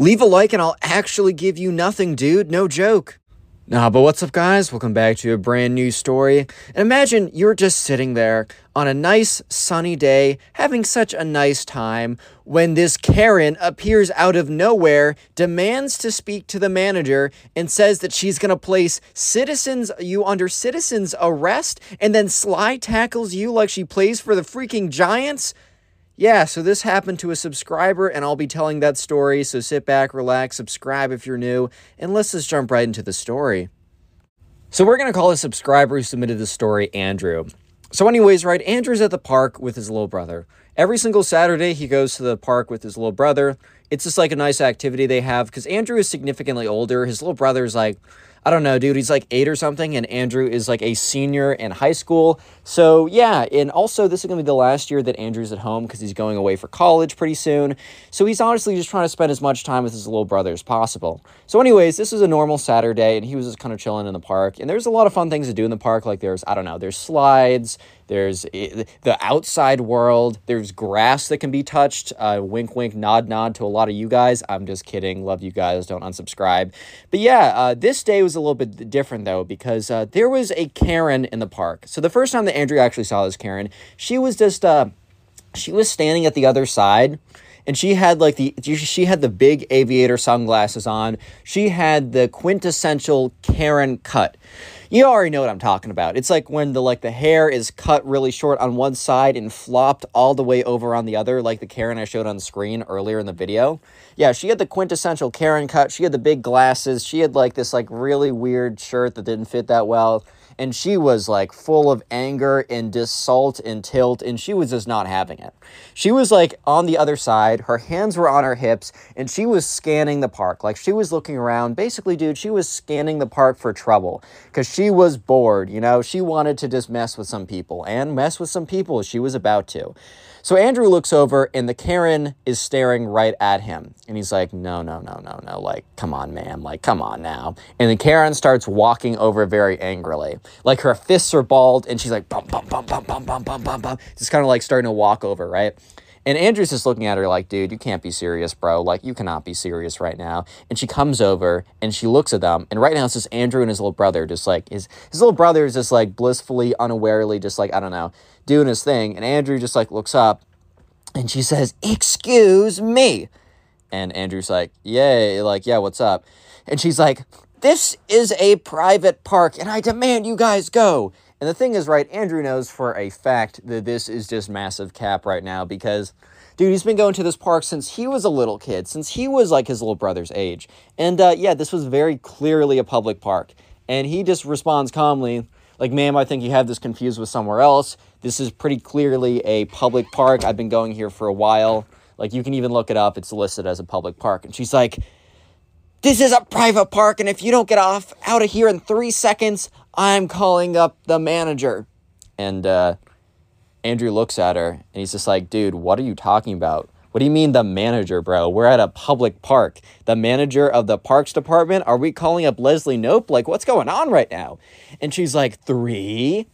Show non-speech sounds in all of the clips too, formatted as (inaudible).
Leave a like and I'll actually give you nothing, dude. No joke. Nah, but what's up, guys? Welcome back to a brand new story. And imagine you're just sitting there on a nice sunny day, having such a nice time, when this Karen appears out of nowhere, demands to speak to the manager, and says that she's gonna place citizens you under citizens arrest, and then sly tackles you like she plays for the freaking Giants. Yeah, so this happened to a subscriber, and I'll be telling that story. So sit back, relax, subscribe if you're new, and let's just jump right into the story. So we're going to call a subscriber who submitted the story Andrew. So, anyways, right, Andrew's at the park with his little brother. Every single Saturday, he goes to the park with his little brother. It's just like a nice activity they have because Andrew is significantly older. His little brother is like I don't know, dude. He's like eight or something, and Andrew is like a senior in high school. So, yeah, and also this is going to be the last year that Andrew's at home because he's going away for college pretty soon. So, he's honestly just trying to spend as much time with his little brother as possible. So, anyways, this is a normal Saturday, and he was just kind of chilling in the park. And there's a lot of fun things to do in the park. Like, there's, I don't know, there's slides, there's eh, the outside world, there's grass that can be touched. Uh, wink, wink, nod, nod to a lot of you guys. I'm just kidding. Love you guys. Don't unsubscribe. But yeah, uh, this day was a little bit different though because uh, there was a Karen in the park. So the first time that Andrew actually saw this Karen, she was just uh, she was standing at the other side and she had like the she had the big aviator sunglasses on. She had the quintessential Karen cut. You already know what I'm talking about. It's like when the like the hair is cut really short on one side and flopped all the way over on the other, like the Karen I showed on screen earlier in the video. Yeah, she had the quintessential Karen cut. She had the big glasses. She had like this like really weird shirt that didn't fit that well and she was like full of anger and disalt and tilt and she was just not having it. She was like on the other side her hands were on her hips and she was scanning the park. Like she was looking around. Basically dude she was scanning the park for trouble because she was bored you know? She wanted to just mess with some people and mess with some people she was about to so Andrew looks over and the Karen is staring right at him. And he's like, no, no, no, no, no. Like, come on, man. Like, come on now. And the Karen starts walking over very angrily. Like her fists are balled and she's like, bum, bum, bum, bum, bum, bum, bum, bum, bum. Just kind of like starting to walk over, right? And Andrew's just looking at her like, dude, you can't be serious, bro. Like, you cannot be serious right now. And she comes over and she looks at them. And right now it's just Andrew and his little brother, just like his his little brother is just like blissfully, unawarely, just like, I don't know, doing his thing. And Andrew just like looks up and she says, Excuse me. And Andrew's like, Yay, like, yeah, what's up? And she's like, This is a private park and I demand you guys go. And the thing is, right, Andrew knows for a fact that this is just massive cap right now because, dude, he's been going to this park since he was a little kid, since he was like his little brother's age. And uh, yeah, this was very clearly a public park. And he just responds calmly, like, ma'am, I think you have this confused with somewhere else. This is pretty clearly a public park. I've been going here for a while. Like, you can even look it up, it's listed as a public park. And she's like, This is a private park, and if you don't get off out of here in three seconds, I'm calling up the manager. And uh, Andrew looks at her and he's just like, Dude, what are you talking about? What do you mean the manager, bro? We're at a public park. The manager of the parks department? Are we calling up Leslie Knope? Like, what's going on right now? And she's like, three,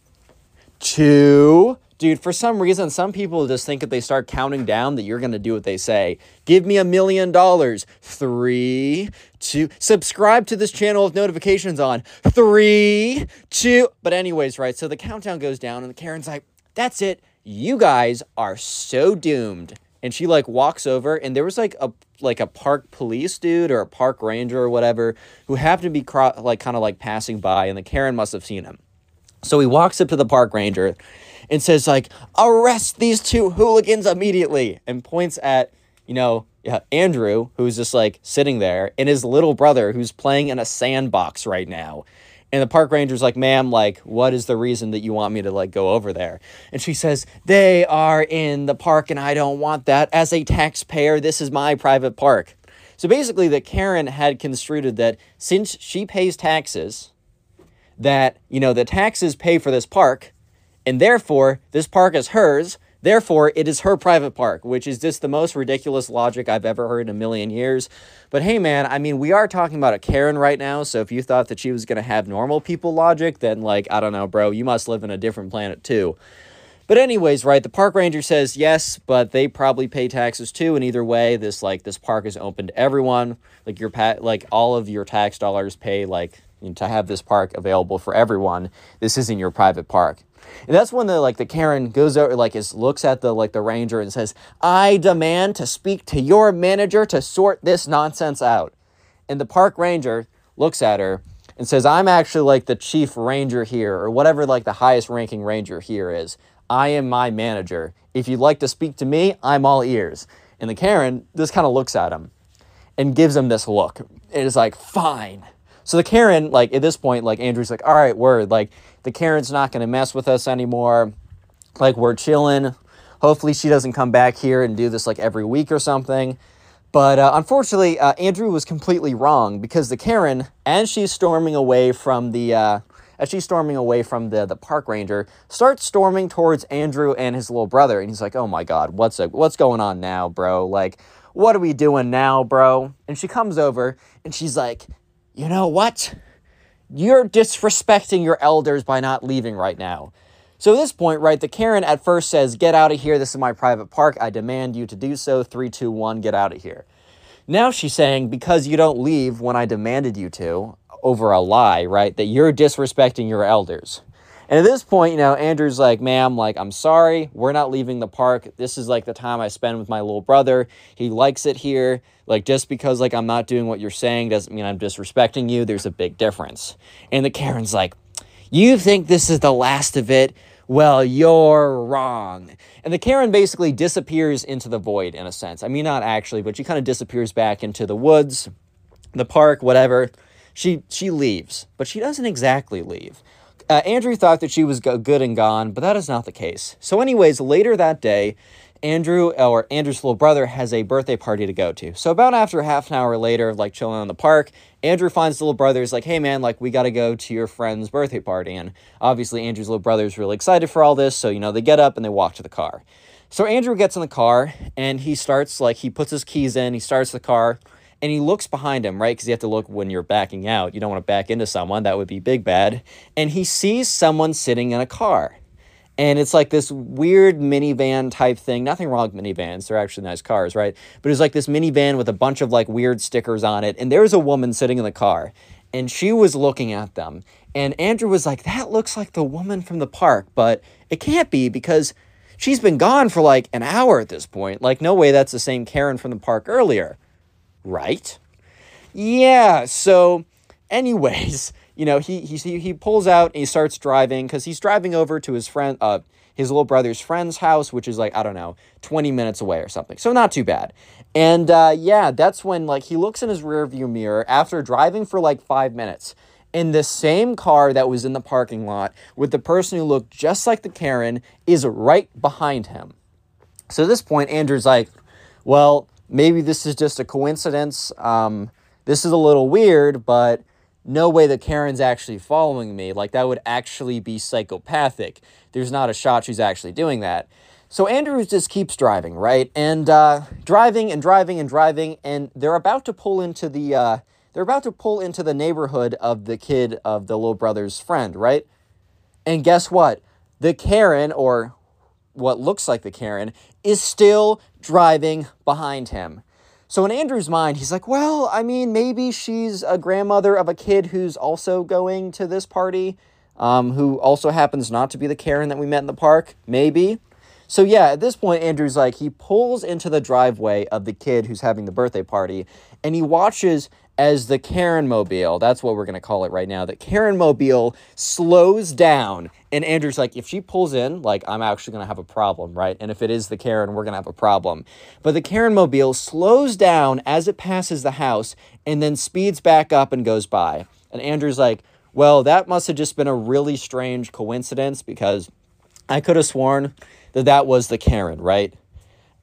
two. Dude, for some reason, some people just think if they start counting down that you're going to do what they say. Give me a million dollars. Three, two. Subscribe to this channel with notifications on. Three, two. But, anyways, right? So the countdown goes down, and Karen's like, that's it. You guys are so doomed and she like walks over and there was like a like a park police dude or a park ranger or whatever who happened to be cro- like kind of like passing by and the Karen must have seen him. So he walks up to the park ranger and says like arrest these two hooligans immediately and points at you know yeah, Andrew who's just like sitting there and his little brother who's playing in a sandbox right now and the park ranger's like, ma'am, like, what is the reason that you want me to like go over there? And she says, they are in the park and I don't want that. As a taxpayer, this is my private park. So basically, that Karen had construed that since she pays taxes, that, you know, the taxes pay for this park, and therefore this park is hers, Therefore, it is her private park, which is just the most ridiculous logic I've ever heard in a million years. But hey, man, I mean, we are talking about a Karen right now, so if you thought that she was going to have normal people logic, then, like, I don't know, bro, you must live in a different planet too. But anyways, right, the park ranger says yes, but they probably pay taxes too. And either way, this like this park is open to everyone. Like your pat, like all of your tax dollars pay like to have this park available for everyone. This isn't your private park. And that's when the like the Karen goes over like is looks at the like the ranger and says, "I demand to speak to your manager to sort this nonsense out." And the park ranger looks at her and says, "I'm actually like the chief ranger here or whatever like the highest ranking ranger here is. I am my manager. If you'd like to speak to me, I'm all ears." And the Karen just kind of looks at him and gives him this look. It is like, "Fine." So the Karen, like at this point, like Andrew's like, all right, word, like the Karen's not gonna mess with us anymore. Like we're chilling. Hopefully she doesn't come back here and do this like every week or something. But uh, unfortunately, uh, Andrew was completely wrong because the Karen, as she's storming away from the, uh, as she's storming away from the the park ranger, starts storming towards Andrew and his little brother, and he's like, "Oh my God, what's a, what's going on now, bro? Like, what are we doing now, bro?" And she comes over and she's like, you know what? You're disrespecting your elders by not leaving right now. So at this point, right, the Karen at first says, Get out of here. This is my private park. I demand you to do so. Three, two, one, get out of here. Now she's saying, Because you don't leave when I demanded you to, over a lie, right, that you're disrespecting your elders. And at this point, you know, Andrew's like, ma'am, like, I'm sorry, we're not leaving the park. This is like the time I spend with my little brother. He likes it here. Like, just because, like, I'm not doing what you're saying doesn't mean I'm disrespecting you. There's a big difference. And the Karen's like, you think this is the last of it? Well, you're wrong. And the Karen basically disappears into the void in a sense. I mean, not actually, but she kind of disappears back into the woods, the park, whatever. She she leaves, but she doesn't exactly leave. Uh, Andrew thought that she was go- good and gone, but that is not the case. So, anyways, later that day, Andrew or Andrew's little brother has a birthday party to go to. So about after half an hour later, like chilling in the park, Andrew finds the little brother is like, "Hey man, like we got to go to your friend's birthday party." And obviously Andrew's little brother is really excited for all this, so you know, they get up and they walk to the car. So Andrew gets in the car and he starts like he puts his keys in, he starts the car, and he looks behind him, right? Because you have to look when you're backing out. You don't want to back into someone, that would be big bad. And he sees someone sitting in a car. And it's like this weird minivan type thing. Nothing wrong with minivans. They're actually nice cars, right? But it's like this minivan with a bunch of like weird stickers on it. And there's a woman sitting in the car. And she was looking at them. And Andrew was like, that looks like the woman from the park. But it can't be because she's been gone for like an hour at this point. Like, no way that's the same Karen from the park earlier right? Yeah, so anyways, (laughs) you know, he he he pulls out and he starts driving cuz he's driving over to his friend uh his little brother's friend's house, which is like I don't know, 20 minutes away or something. So not too bad. And uh, yeah, that's when like he looks in his rearview mirror after driving for like 5 minutes in the same car that was in the parking lot with the person who looked just like the Karen is right behind him. So at this point Andrew's like, well, maybe this is just a coincidence. Um, this is a little weird, but no way that Karen's actually following me. Like, that would actually be psychopathic. There's not a shot she's actually doing that. So Andrews just keeps driving, right? And uh, driving and driving and driving, and they're about to pull into the uh, they're about to pull into the neighborhood of the kid of the little brother's friend, right? And guess what? The Karen, or what looks like the Karen, is still driving behind him. So in Andrew's mind, he's like, well, I mean, maybe she's a grandmother of a kid who's also going to this party, um, who also happens not to be the Karen that we met in the park. Maybe. So yeah, at this point, Andrew's like, he pulls into the driveway of the kid who's having the birthday party, and he watches as the Karen Mobile, that's what we're going to call it right now, the Karen Mobile slows down. And Andrew's like, if she pulls in, like, I'm actually going to have a problem, right? And if it is the Karen, we're going to have a problem. But the Karen Mobile slows down as it passes the house and then speeds back up and goes by. And Andrew's like, well, that must have just been a really strange coincidence because I could have sworn that that was the Karen, right?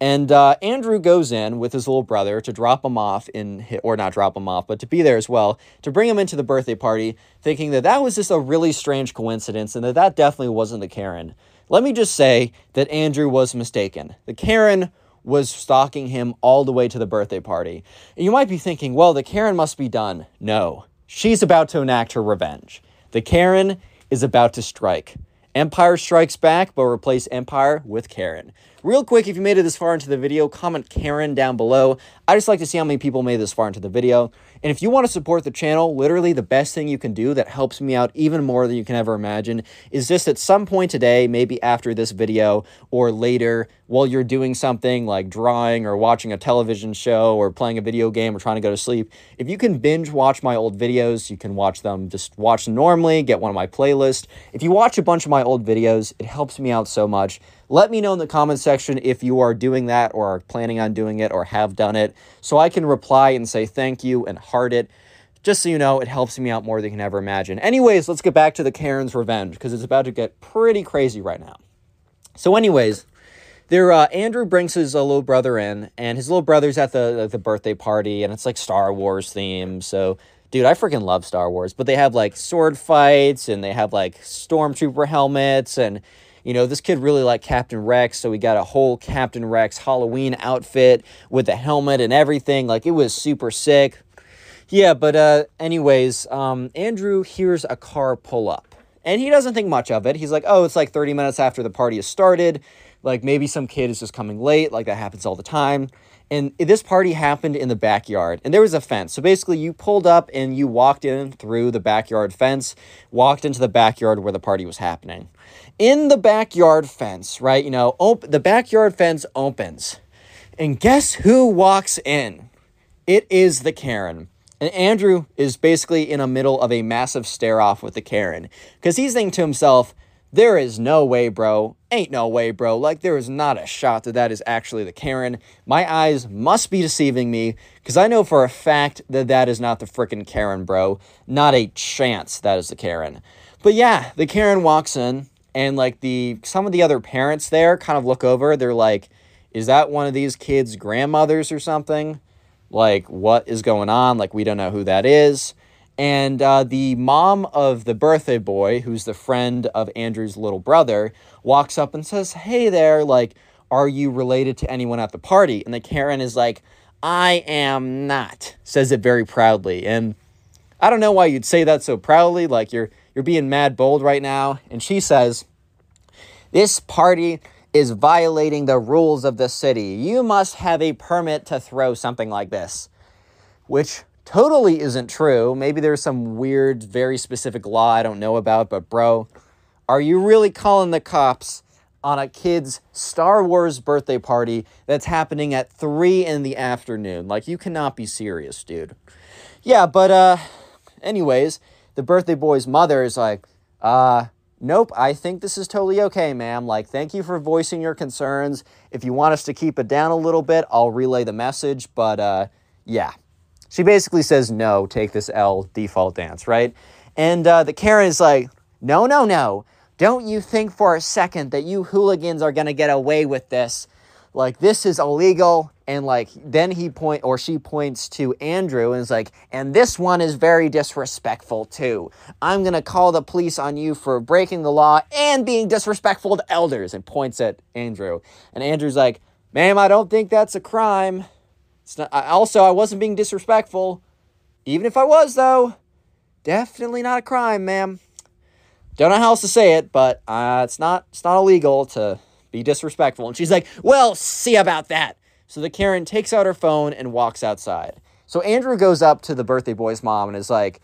And uh, Andrew goes in with his little brother to drop him off in, or not drop him off, but to be there as well, to bring him into the birthday party, thinking that that was just a really strange coincidence and that that definitely wasn't the Karen. Let me just say that Andrew was mistaken. The Karen was stalking him all the way to the birthday party. And you might be thinking, well, the Karen must be done. No, she's about to enact her revenge. The Karen is about to strike. Empire Strikes Back, but replace Empire with Karen. Real quick, if you made it this far into the video, comment Karen down below. I just like to see how many people made this far into the video. And if you want to support the channel, literally the best thing you can do that helps me out even more than you can ever imagine is just at some point today, maybe after this video or later, while you're doing something like drawing or watching a television show or playing a video game or trying to go to sleep, if you can binge watch my old videos, you can watch them, just watch them normally, get one of my playlists. If you watch a bunch of my old videos, it helps me out so much. Let me know in the comment section if you are doing that or are planning on doing it or have done it so I can reply and say thank you and heart it. Just so you know, it helps me out more than you can ever imagine. Anyways, let's get back to the Karen's revenge because it's about to get pretty crazy right now. So, anyways, there uh, Andrew brings his uh, little brother in, and his little brother's at the the birthday party, and it's like Star Wars theme. So, dude, I freaking love Star Wars. But they have like sword fights, and they have like stormtrooper helmets, and you know, this kid really liked Captain Rex, so we got a whole Captain Rex Halloween outfit with the helmet and everything. Like, it was super sick. Yeah, but uh, anyways, um, Andrew hears a car pull up, and he doesn't think much of it. He's like, oh, it's like 30 minutes after the party has started. Like, maybe some kid is just coming late. Like, that happens all the time. And this party happened in the backyard, and there was a fence. So basically, you pulled up and you walked in through the backyard fence, walked into the backyard where the party was happening in the backyard fence, right? You know, op- the backyard fence opens. And guess who walks in? It is the Karen. And Andrew is basically in the middle of a massive stare off with the Karen because he's thinking to himself, there is no way, bro. Ain't no way, bro. Like, there is not a shot that that is actually the Karen. My eyes must be deceiving me because I know for a fact that that is not the freaking Karen, bro. Not a chance that is the Karen. But yeah, the Karen walks in and like the some of the other parents there kind of look over they're like is that one of these kids grandmothers or something? Like what is going on? Like we don't know who that is. And uh, the mom of the birthday boy who's the friend of andrew's little brother walks up and says hey there like are you related to anyone at the party? And the karen is like i am not says it very proudly. And i don't know why you'd say that so proudly like you're you're being mad bold right now. And she says, This party is violating the rules of the city. You must have a permit to throw something like this. Which totally isn't true. Maybe there's some weird, very specific law I don't know about, but bro, are you really calling the cops on a kid's Star Wars birthday party that's happening at 3 in the afternoon? Like, you cannot be serious, dude. Yeah, but, uh, anyways, the birthday boy's mother is like, uh, nope, I think this is totally okay, ma'am. Like, thank you for voicing your concerns. If you want us to keep it down a little bit, I'll relay the message. But uh, yeah, she basically says, no, take this L default dance, right? And uh, the Karen is like, no, no, no. Don't you think for a second that you hooligans are going to get away with this. Like, this is illegal and like then he point or she points to Andrew and is like, and this one is very disrespectful too. I'm gonna call the police on you for breaking the law and being disrespectful to elders, and points at Andrew. And Andrew's like, ma'am, I don't think that's a crime. It's not, I, also, I wasn't being disrespectful. Even if I was, though, definitely not a crime, ma'am. Don't know how else to say it, but uh, it's not it's not illegal to be disrespectful. And she's like, well, see about that. So the Karen takes out her phone and walks outside. So Andrew goes up to the birthday boy's mom and is like,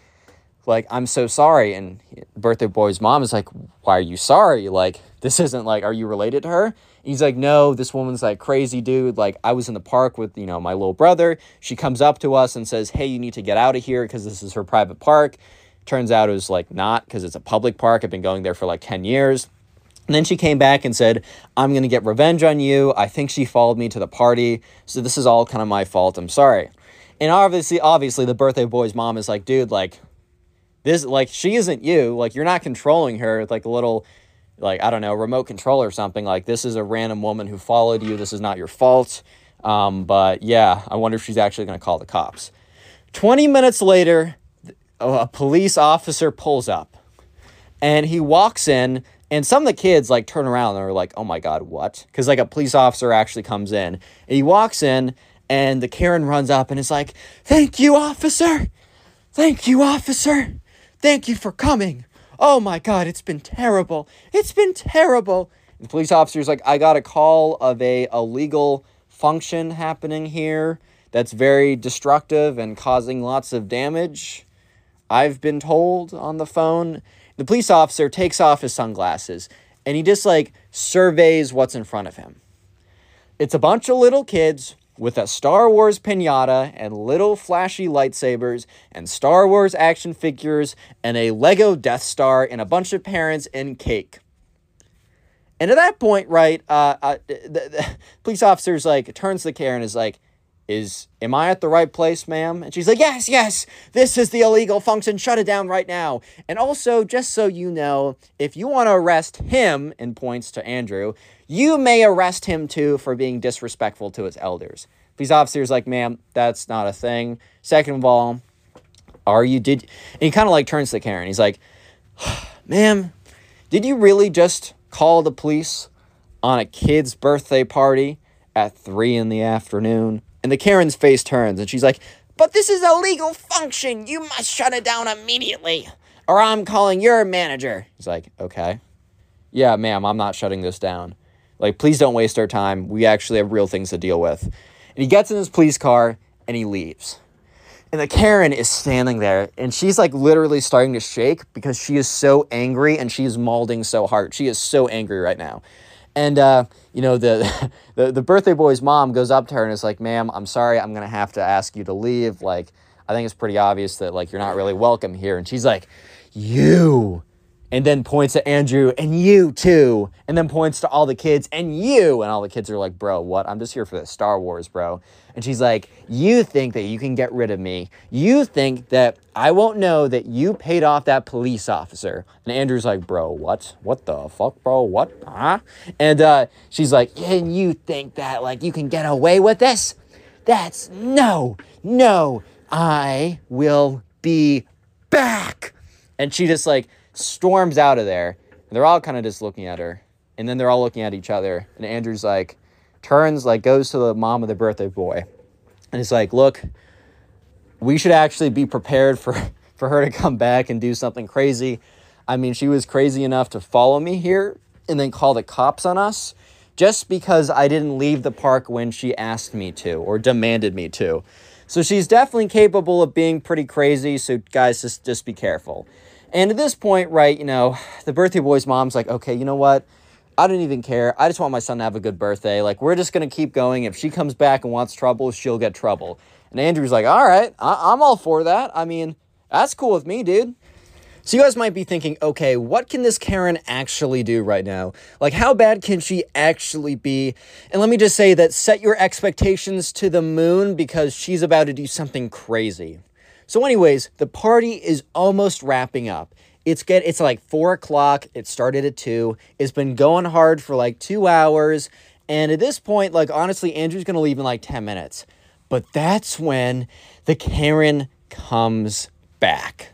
like, I'm so sorry. And birthday boy's mom is like, why are you sorry? Like, this isn't like, are you related to her? And he's like, no, this woman's like crazy, dude. Like, I was in the park with, you know, my little brother. She comes up to us and says, hey, you need to get out of here because this is her private park. Turns out it was like not because it's a public park. I've been going there for like 10 years. And then she came back and said, I'm going to get revenge on you. I think she followed me to the party. So this is all kind of my fault. I'm sorry. And obviously, obviously, the birthday boy's mom is like, dude, like, this, like, she isn't you. Like, you're not controlling her with, like, a little, like, I don't know, remote control or something. Like, this is a random woman who followed you. This is not your fault. Um, but yeah, I wonder if she's actually going to call the cops. 20 minutes later, a police officer pulls up and he walks in and some of the kids like turn around and are like, oh my God, what? Because like a police officer actually comes in and he walks in and the Karen runs up and is like, thank you, officer. Thank you, officer. Thank you for coming. Oh my God, it's been terrible. It's been terrible. And the police officer's like, I got a call of a illegal function happening here that's very destructive and causing lots of damage. I've been told on the phone. The police officer takes off his sunglasses and he just like surveys what's in front of him. It's a bunch of little kids with a Star Wars pinata and little flashy lightsabers and Star Wars action figures and a Lego Death Star and a bunch of parents and cake. And at that point, right, uh, uh, the, the (laughs) police officer's like turns to Karen and is like, "Is am I at the right place, ma'am?" And she's like, "Yes, yes, this is the illegal function. Shut it down right now." And also, just so you know, if you want to arrest him, and points to Andrew, you may arrest him too for being disrespectful to his elders. Police officer's like, "Ma'am, that's not a thing." Second of all, are you did? And he kind of like turns to Karen. He's like, (sighs) "Ma'am, did you really just?" call the police on a kid's birthday party at three in the afternoon. And the Karen's face turns and she's like, But this is a legal function. You must shut it down immediately, or I'm calling your manager. He's like, Okay. Yeah, ma'am, I'm not shutting this down. Like, please don't waste our time. We actually have real things to deal with. And he gets in his police car and he leaves. And the Karen is standing there and she's like literally starting to shake because she is so angry and she is mauling so hard. She is so angry right now. And uh, you know, the, (laughs) the the birthday boy's mom goes up to her and is like, ma'am, I'm sorry, I'm gonna have to ask you to leave. Like, I think it's pretty obvious that like you're not really welcome here. And she's like, You and then points at Andrew and you too, and then points to all the kids and you, and all the kids are like, bro, what? I'm just here for the Star Wars, bro. And she's like, you think that you can get rid of me? You think that I won't know that you paid off that police officer? And Andrew's like, bro, what? What the fuck, bro? What? Huh? And uh, she's like, and you think that like you can get away with this? That's no, no. I will be back. And she just like storms out of there. And they're all kind of just looking at her. And then they're all looking at each other. And Andrew's like, turns, like, goes to the mom of the birthday boy. And he's like, look, we should actually be prepared for, (laughs) for her to come back and do something crazy. I mean, she was crazy enough to follow me here and then call the cops on us just because I didn't leave the park when she asked me to or demanded me to. So she's definitely capable of being pretty crazy. So, guys, just, just be careful. And at this point, right, you know, the birthday boy's mom's like, okay, you know what? I don't even care. I just want my son to have a good birthday. Like, we're just going to keep going. If she comes back and wants trouble, she'll get trouble. And Andrew's like, all right, I- I'm all for that. I mean, that's cool with me, dude. So you guys might be thinking, okay, what can this Karen actually do right now? Like, how bad can she actually be? And let me just say that set your expectations to the moon because she's about to do something crazy. So, anyways, the party is almost wrapping up. It's get it's like four o'clock. It started at two. It's been going hard for like two hours. And at this point, like honestly, Andrew's gonna leave in like 10 minutes. But that's when the Karen comes back.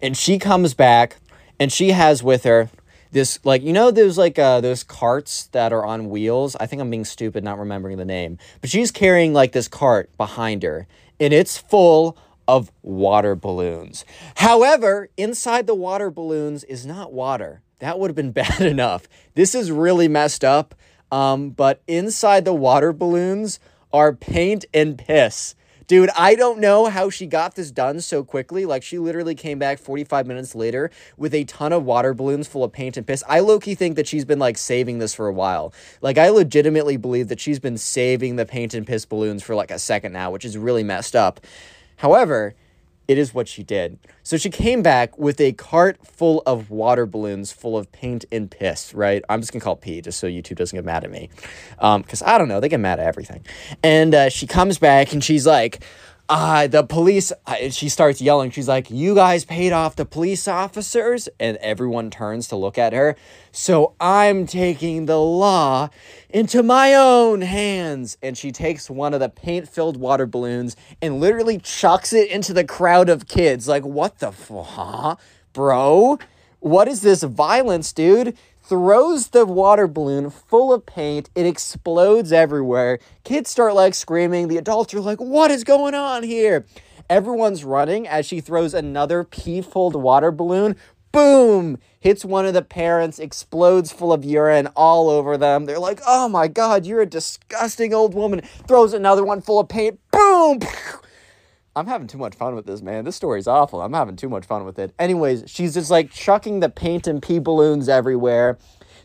And she comes back and she has with her this like you know those like uh those carts that are on wheels i think i'm being stupid not remembering the name but she's carrying like this cart behind her and it's full of water balloons. However, inside the water balloons is not water. That would have been (laughs) bad enough. This is really messed up. Um, but inside the water balloons are paint and piss. Dude, I don't know how she got this done so quickly. Like, she literally came back 45 minutes later with a ton of water balloons full of paint and piss. I low key think that she's been like saving this for a while. Like, I legitimately believe that she's been saving the paint and piss balloons for like a second now, which is really messed up. However, it is what she did. So she came back with a cart full of water balloons full of paint and piss, right? I'm just gonna call it pee just so YouTube doesn't get mad at me. Because um, I don't know, they get mad at everything. And uh, she comes back and she's like, uh, the police, uh, she starts yelling. She's like, You guys paid off the police officers? And everyone turns to look at her. So I'm taking the law into my own hands. And she takes one of the paint filled water balloons and literally chucks it into the crowd of kids. Like, what the fuck, bro? What is this violence, dude? Throws the water balloon full of paint. It explodes everywhere. Kids start like screaming. The adults are like, What is going on here? Everyone's running as she throws another pee filled water balloon boom, hits one of the parents, explodes full of urine all over them. They're like, oh my God, you're a disgusting old woman. Throws another one full of paint, boom. (laughs) I'm having too much fun with this, man. This story's awful. I'm having too much fun with it. Anyways, she's just like chucking the paint and pee balloons everywhere.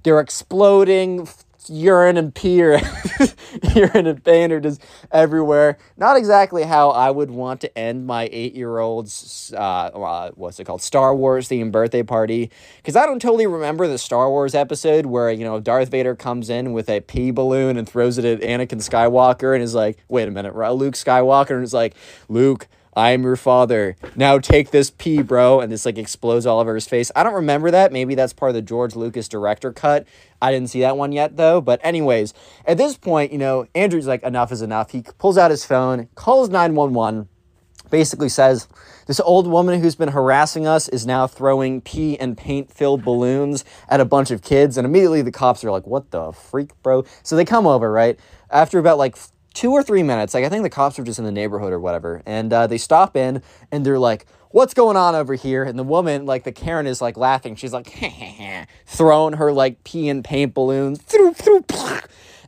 They're exploding, urine and pee or (laughs) urine and are just everywhere. Not exactly how I would want to end my eight year old's, uh, uh, what's it called, Star Wars themed birthday party. Because I don't totally remember the Star Wars episode where, you know, Darth Vader comes in with a pee balloon and throws it at Anakin Skywalker and is like, wait a minute, Luke Skywalker, and is like, Luke, I am your father. Now take this pee, bro. And this like explodes all over his face. I don't remember that. Maybe that's part of the George Lucas director cut. I didn't see that one yet though. But anyways, at this point, you know, Andrew's like, enough is enough. He pulls out his phone, calls 911, basically says, this old woman who's been harassing us is now throwing pee and paint filled balloons at a bunch of kids. And immediately the cops are like, what the freak, bro? So they come over, right? After about like two or three minutes. Like I think the cops were just in the neighborhood or whatever, and uh, they stop in and they're like, "What's going on over here?" And the woman, like the Karen, is like laughing. She's like, (laughs) throwing her like pee and paint balloons.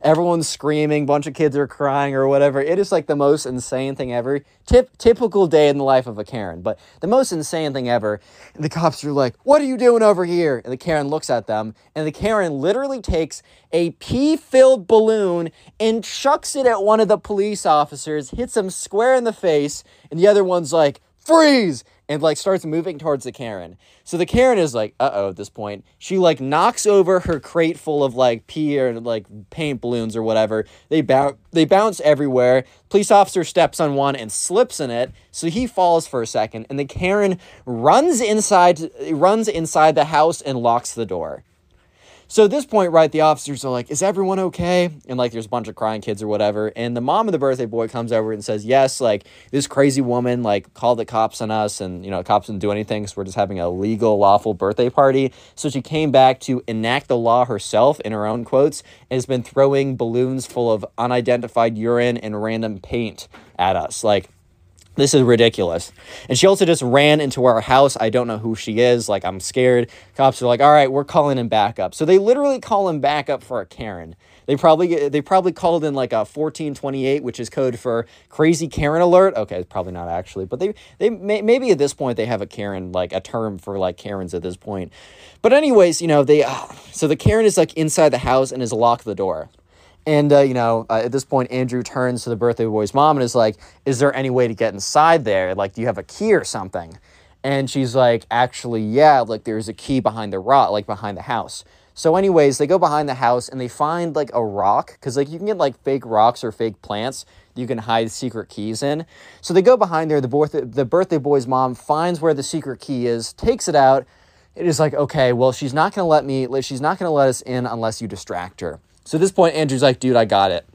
Everyone's screaming, bunch of kids are crying or whatever. It is like the most insane thing ever. Tip, typical day in the life of a Karen, but the most insane thing ever. The cops are like, What are you doing over here? And the Karen looks at them, and the Karen literally takes a pee filled balloon and chucks it at one of the police officers, hits him square in the face, and the other one's like, Freeze! And like starts moving towards the Karen. So the Karen is like, uh oh, at this point. She like knocks over her crate full of like pee or like paint balloons or whatever. They bounce they bounce everywhere. Police officer steps on one and slips in it, so he falls for a second, and the Karen runs inside runs inside the house and locks the door. So at this point, right, the officers are like, "Is everyone okay?" And like, there's a bunch of crying kids or whatever. And the mom of the birthday boy comes over and says, "Yes, like this crazy woman like called the cops on us, and you know, cops didn't do anything, so we're just having a legal, lawful birthday party." So she came back to enact the law herself, in her own quotes, and has been throwing balloons full of unidentified urine and random paint at us, like. This is ridiculous. And she also just ran into our house. I don't know who she is. Like, I'm scared. Cops are like, all right, we're calling him back up. So they literally call him back up for a Karen. They probably they probably called in like a 1428, which is code for crazy Karen alert. Okay, probably not actually, but they they may, maybe at this point they have a Karen like a term for like Karens at this point. But anyways, you know, they uh, so the Karen is like inside the house and has locked the door. And, uh, you know, uh, at this point, Andrew turns to the birthday boy's mom and is like, Is there any way to get inside there? Like, do you have a key or something? And she's like, Actually, yeah, like there's a key behind the rock, like behind the house. So, anyways, they go behind the house and they find like a rock because, like, you can get like fake rocks or fake plants you can hide secret keys in. So they go behind there. The, the birthday boy's mom finds where the secret key is, takes it out. It is like, okay, well, she's not going to let me, she's not going to let us in unless you distract her. So at this point, Andrew's like, dude, I got it.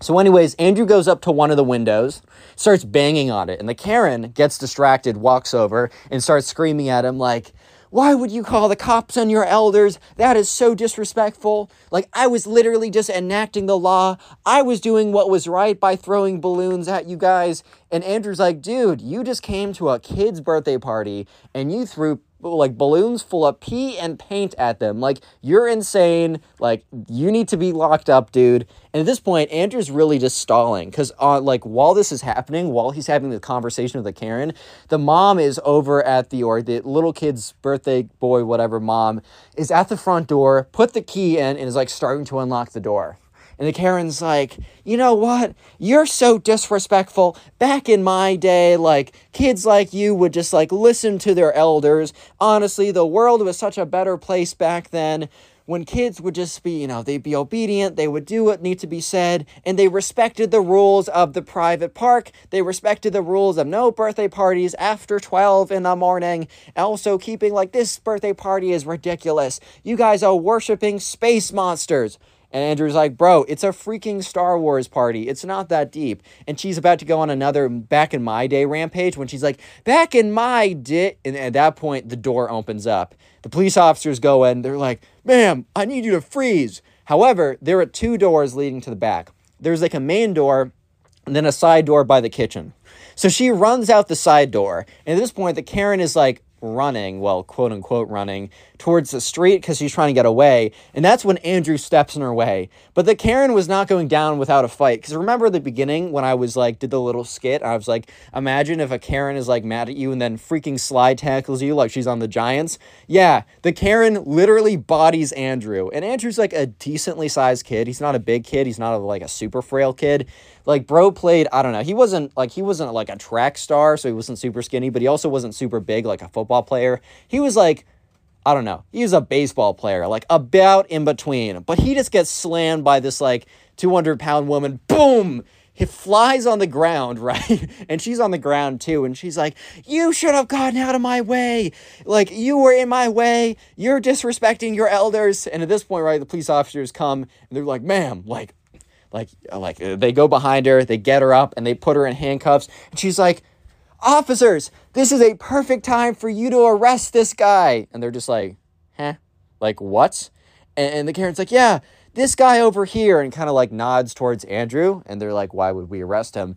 So, anyways, Andrew goes up to one of the windows, starts banging on it, and the Karen gets distracted, walks over, and starts screaming at him, like, why would you call the cops on your elders? That is so disrespectful. Like, I was literally just enacting the law. I was doing what was right by throwing balloons at you guys. And Andrew's like, dude, you just came to a kid's birthday party and you threw like balloons full of pee and paint at them. Like, you're insane. Like, you need to be locked up, dude. And at this point, Andrew's really just stalling because, uh, like, while this is happening, while he's having the conversation with the Karen, the mom is over at the, or the little kid's birthday boy, whatever mom, is at the front door, put the key in, and is like starting to unlock the door. And the Karen's like, you know what? You're so disrespectful. Back in my day, like, kids like you would just, like, listen to their elders. Honestly, the world was such a better place back then when kids would just be, you know, they'd be obedient, they would do what needs to be said, and they respected the rules of the private park. They respected the rules of no birthday parties after 12 in the morning. Also, keeping like this birthday party is ridiculous. You guys are worshiping space monsters. And Andrew's like, bro, it's a freaking Star Wars party. It's not that deep. And she's about to go on another back in my day rampage when she's like, back in my day. And at that point, the door opens up. The police officers go in. They're like, ma'am, I need you to freeze. However, there are two doors leading to the back. There's like a main door and then a side door by the kitchen. So she runs out the side door. And at this point, the Karen is like, running, well, quote unquote running, towards the street because she's trying to get away. And that's when Andrew steps in her way. But the Karen was not going down without a fight. Because remember the beginning when I was like, did the little skit? I was like, imagine if a Karen is like mad at you and then freaking slide tackles you like she's on the Giants. Yeah, the Karen literally bodies Andrew. And Andrew's like a decently sized kid. He's not a big kid, he's not a, like a super frail kid like bro played i don't know he wasn't like he wasn't like a track star so he wasn't super skinny but he also wasn't super big like a football player he was like i don't know he was a baseball player like about in between but he just gets slammed by this like 200 pound woman boom he flies on the ground, (laughs) right? And she's on the ground too. And she's like, You should have gotten out of my way. Like, you were in my way. You're disrespecting your elders. And at this point, right, the police officers come and they're like, Ma'am, like, like like uh, they go behind her they get her up and they put her in handcuffs. And she's like officers this is a perfect time for you to arrest this guy. And they're just like huh? Like what? And, and the karen's like yeah this guy over here and kind of like nods towards andrew. And they're like why would we arrest him?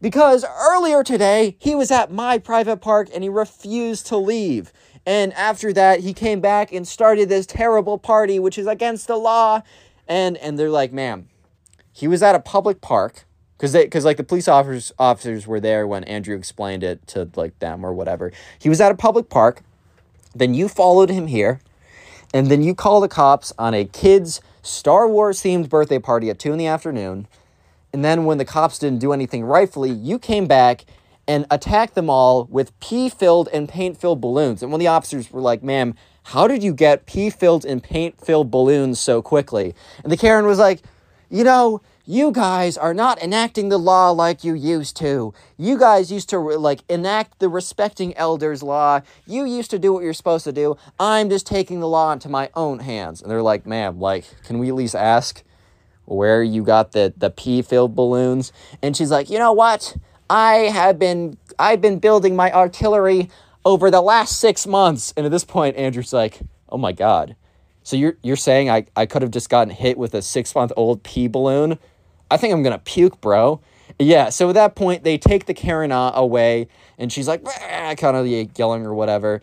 Because earlier today he was at my private park and he refused to leave. And after that he came back and started this terrible party which is against the law. And and they're like ma'am he was at a public park because they because like the police officers officers were there when Andrew explained it to like them or whatever. He was at a public park. Then you followed him here, and then you called the cops on a kid's Star Wars themed birthday party at two in the afternoon. And then when the cops didn't do anything rightfully, you came back and attacked them all with pee filled and paint filled balloons. And when the officers were like, ma'am, how did you get pee filled and paint filled balloons so quickly? And the Karen was like, you know, you guys are not enacting the law like you used to. You guys used to like enact the respecting elders law. You used to do what you're supposed to do. I'm just taking the law into my own hands. And they're like, ma'am, like, can we at least ask where you got the the pee filled balloons? And she's like, you know what? I have been I've been building my artillery over the last six months. And at this point, Andrew's like, oh my god. So you're you're saying I, I could have just gotten hit with a six month old pee balloon? I think I'm gonna puke, bro. Yeah, so at that point they take the Karen away and she's like kind of yelling or whatever.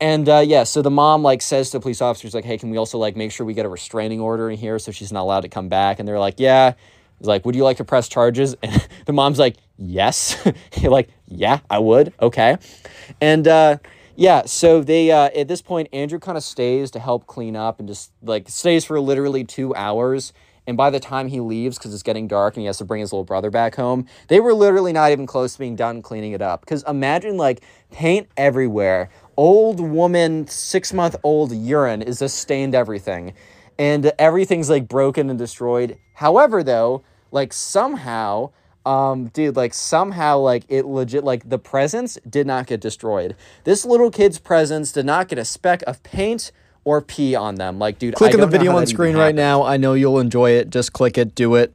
And uh, yeah, so the mom like says to the police officers like, "Hey, can we also like make sure we get a restraining order in here so she's not allowed to come back?" And they're like, "Yeah." He's like, "Would you like to press charges?" (laughs) And the mom's like, "Yes." (laughs) like, "Yeah, I would." Okay. And uh, yeah, so they uh, at this point Andrew kind of stays to help clean up and just like stays for literally 2 hours. And by the time he leaves, because it's getting dark and he has to bring his little brother back home, they were literally not even close to being done cleaning it up. Because imagine like paint everywhere. Old woman, six month old urine is just stained everything. And everything's like broken and destroyed. However, though, like somehow um, dude, like somehow, like it legit, like the presents did not get destroyed. This little kid's presents did not get a speck of paint or pee on them. Like, dude, click on the video on screen right now. I know you'll enjoy it. Just click it, do it.